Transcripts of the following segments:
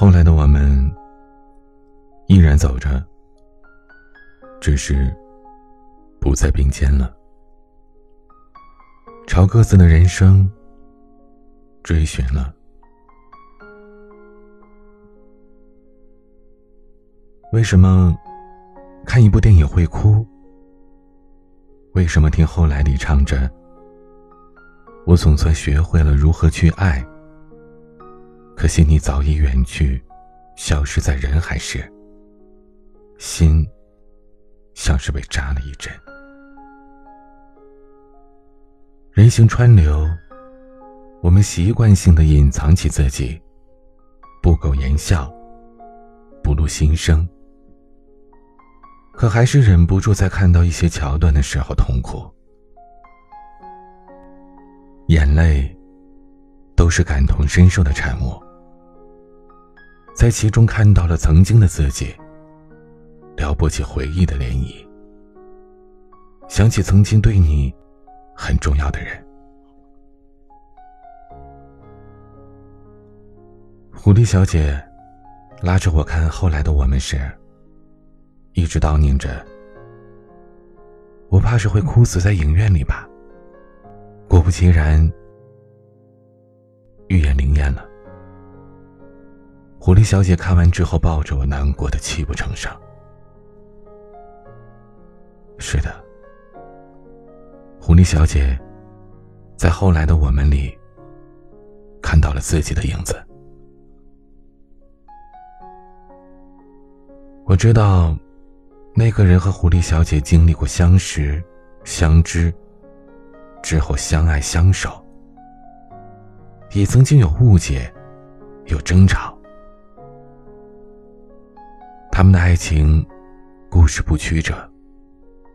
后来的我们依然走着，只是不再并肩了，朝各自的人生追寻了。为什么看一部电影会哭？为什么听后来里唱着“我总算学会了如何去爱”？可惜你早已远去，消失在人海时，心像是被扎了一针。人行川流，我们习惯性的隐藏起自己，不苟言笑，不露心声。可还是忍不住在看到一些桥段的时候痛苦，眼泪都是感同身受的产物，在其中看到了曾经的自己，撩拨起回忆的涟漪，想起曾经对你很重要的人。狐狸小姐拉着我看后来的我们时。一直叨念着，我怕是会哭死在影院里吧。果不其然，预言灵验了。狐狸小姐看完之后，抱着我，难过的泣不成声。是的，狐狸小姐在后来的我们里看到了自己的影子。我知道。那个人和狐狸小姐经历过相识、相知，之后相爱相守，也曾经有误解，有争吵。他们的爱情故事不曲折，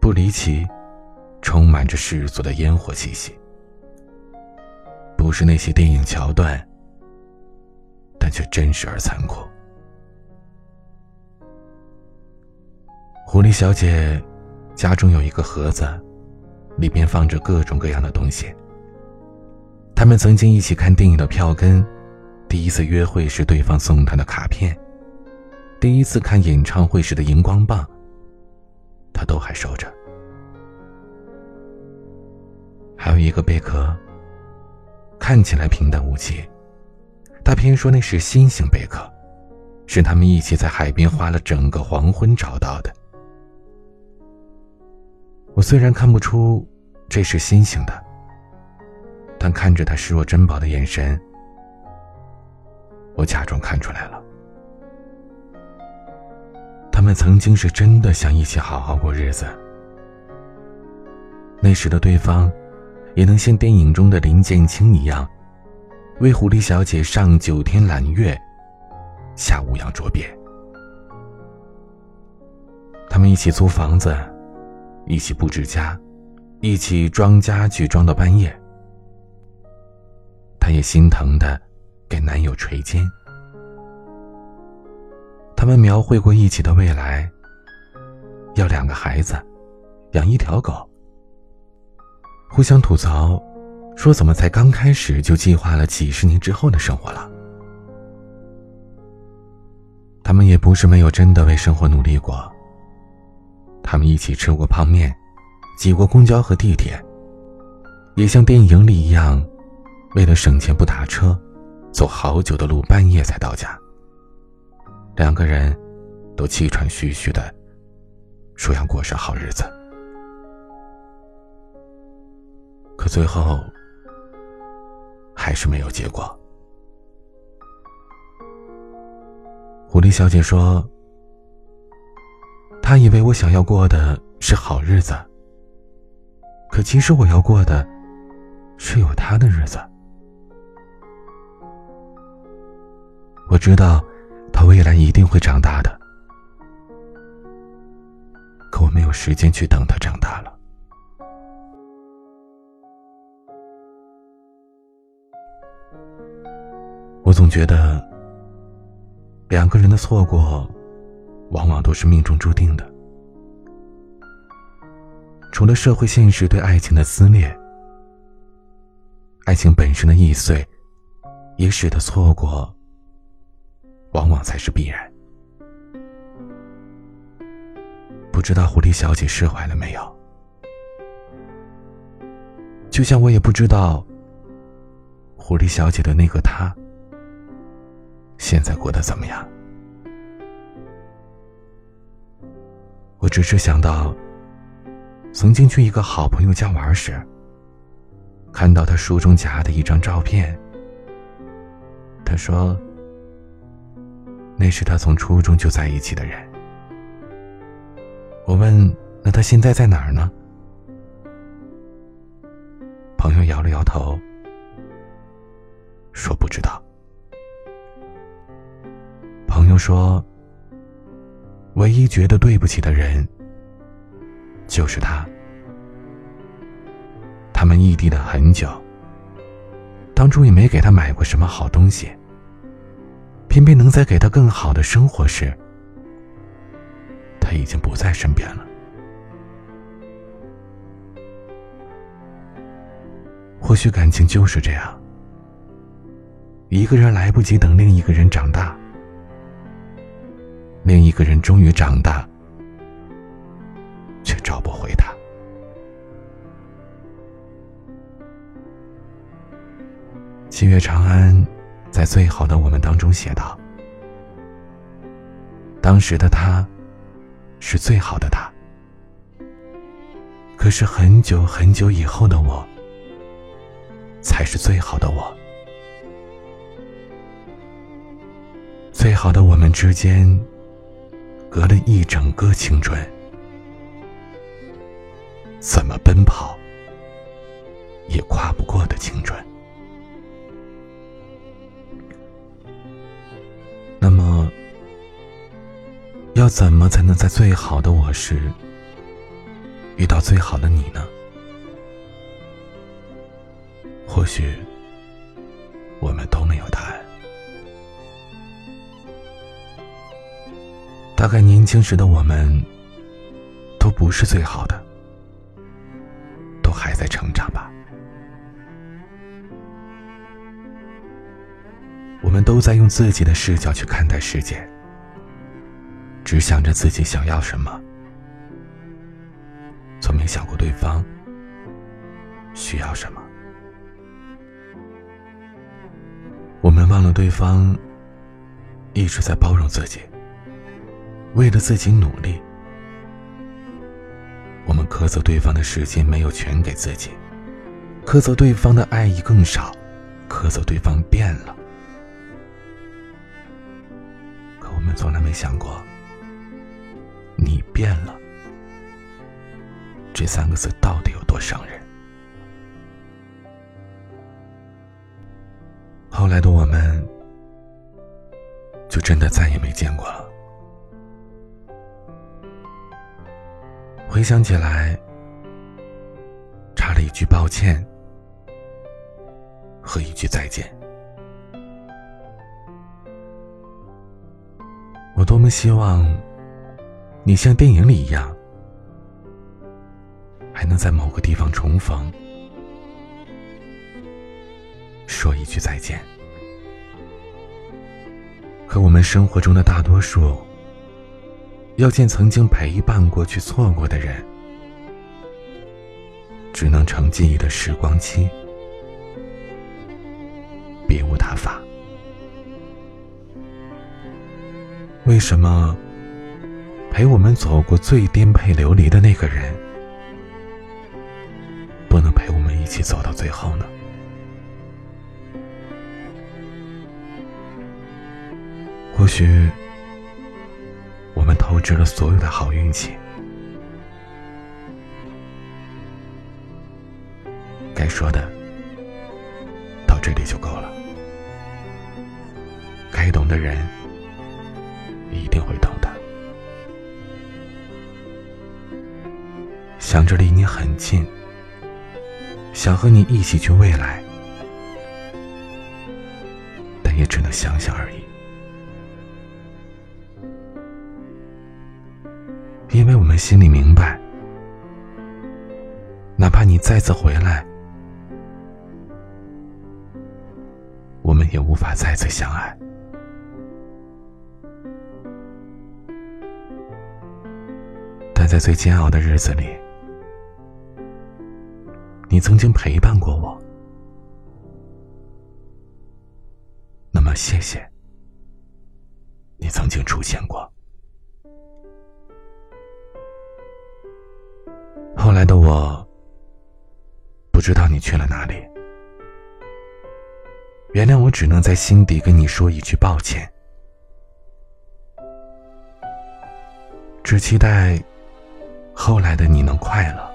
不离奇，充满着世俗的烟火气息，不是那些电影桥段，但却真实而残酷。狐狸小姐家中有一个盒子，里面放着各种各样的东西。他们曾经一起看电影的票根，第一次约会时对方送她的卡片，第一次看演唱会时的荧光棒，他都还收着。还有一个贝壳，看起来平淡无奇，他偏说那是星星贝壳，是他们一起在海边花了整个黄昏找到的。我虽然看不出这是星星的，但看着他视若珍宝的眼神，我假装看出来了。他们曾经是真的想一起好好过日子。那时的对方，也能像电影中的林建清一样，为狐狸小姐上九天揽月，下五洋捉鳖。他们一起租房子。一起布置家，一起装家具，装到半夜。她也心疼的给男友捶肩。他们描绘过一起的未来，要两个孩子，养一条狗。互相吐槽，说怎么才刚开始就计划了几十年之后的生活了。他们也不是没有真的为生活努力过。他们一起吃过泡面，挤过公交和地铁，也像电影里一样，为了省钱不打车，走好久的路，半夜才到家。两个人都气喘吁吁的，说要过上好日子，可最后还是没有结果。狐狸小姐说。他以为我想要过的是好日子，可其实我要过的是有他的日子。我知道未来一定会长大的，可我没有时间去等他长大了。我总觉得两个人的错过。往往都是命中注定的。除了社会现实对爱情的撕裂，爱情本身的易碎，也使得错过往往才是必然。不知道狐狸小姐释怀了没有？就像我也不知道，狐狸小姐的那个他，现在过得怎么样。我只是想到，曾经去一个好朋友家玩时，看到他书中夹的一张照片。他说：“那是他从初中就在一起的人。”我问：“那他现在在哪儿呢？”朋友摇了摇头，说：“不知道。”朋友说：“唯一觉得对不起的人，就是他。他们异地了很久，当初也没给他买过什么好东西，偏偏能在给他更好的生活时，他已经不在身边了。”或许感情就是这样，一个人来不及等另一个人长大，另一个人终于长大，却找不回他。七月长安在《最好的我们》当中写道：“当时的他，是最好的他，可是很久很久以后的我。”才是最好的我。最好的我们之间，隔了一整个青春，怎么奔跑也跨不过的青春。要怎么才能在最好的我时遇到最好的你呢？或许，我们都没有答案。大概年轻时的我们，都不是最好的，都还在成长吧。我们都在用自己的视角去看待世界，只想着自己想要什么，从没想过对方需要什么。我们忘了对方一直在包容自己，为了自己努力。我们苛责对方的时间没有全给自己，苛责对方的爱意更少，苛责对方变了。可我们从来没想过，变了这三个字到底有多伤人。后来的我们，就真的再也没见过了。回想起来，差了一句抱歉和一句再见。我多么希望，你像电影里一样，还能在某个地方重逢。说一句再见。可我们生活中的大多数，要见曾经陪伴过、去错过的人，只能成记忆的时光机，别无他法。为什么陪我们走过最颠沛流离的那个人，不能陪我们一起走到最后呢？或许，我们透支了所有的好运气。该说的，到这里就够了。该懂的人，一定会懂想着离你很近想和你一起去未来但也只能想想而已。因为我们心里明白哪怕你再次回来我们也无法再次相爱。但在最煎熬的日子里你曾经陪伴过我，那么谢谢，你曾经出现过。后来的我，不知道你去了哪里。原谅我，只能在心底跟你说一句抱歉。只期待后来的你能快乐。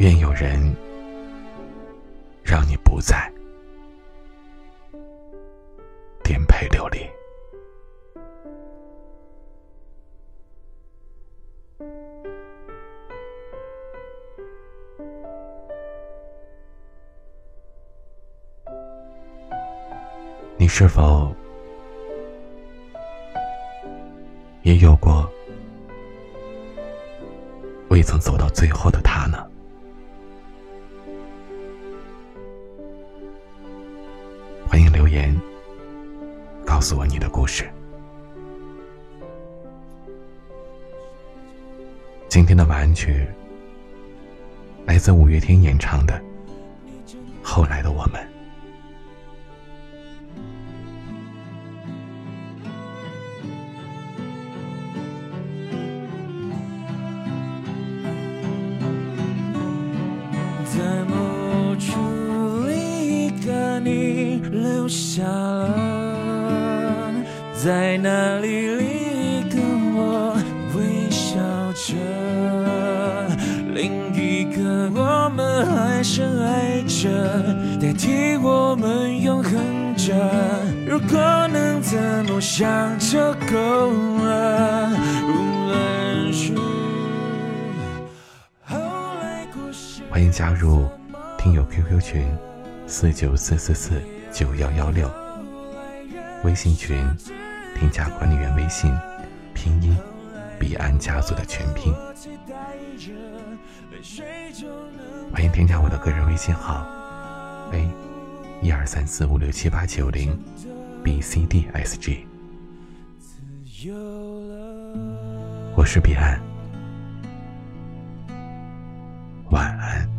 愿有人让你不再颠沛流离。你是否也有过未曾走到最后的他告诉我你的故事。今天的晚安曲来自五月天演唱的《后来的我们》。在某处，一个你留下，在那里里跟我微笑着，另一个我们还深爱着，代替我们永恒着。如果能这么想就够了。无论是欢迎加入听友 QQ 群四九四四四。九幺幺六，微信群，添加管理员微信拼音彼岸家族的全拼。欢迎添加我的个人微信号 a 一二三四五六七八九零 bcdsg 我是彼岸晚安。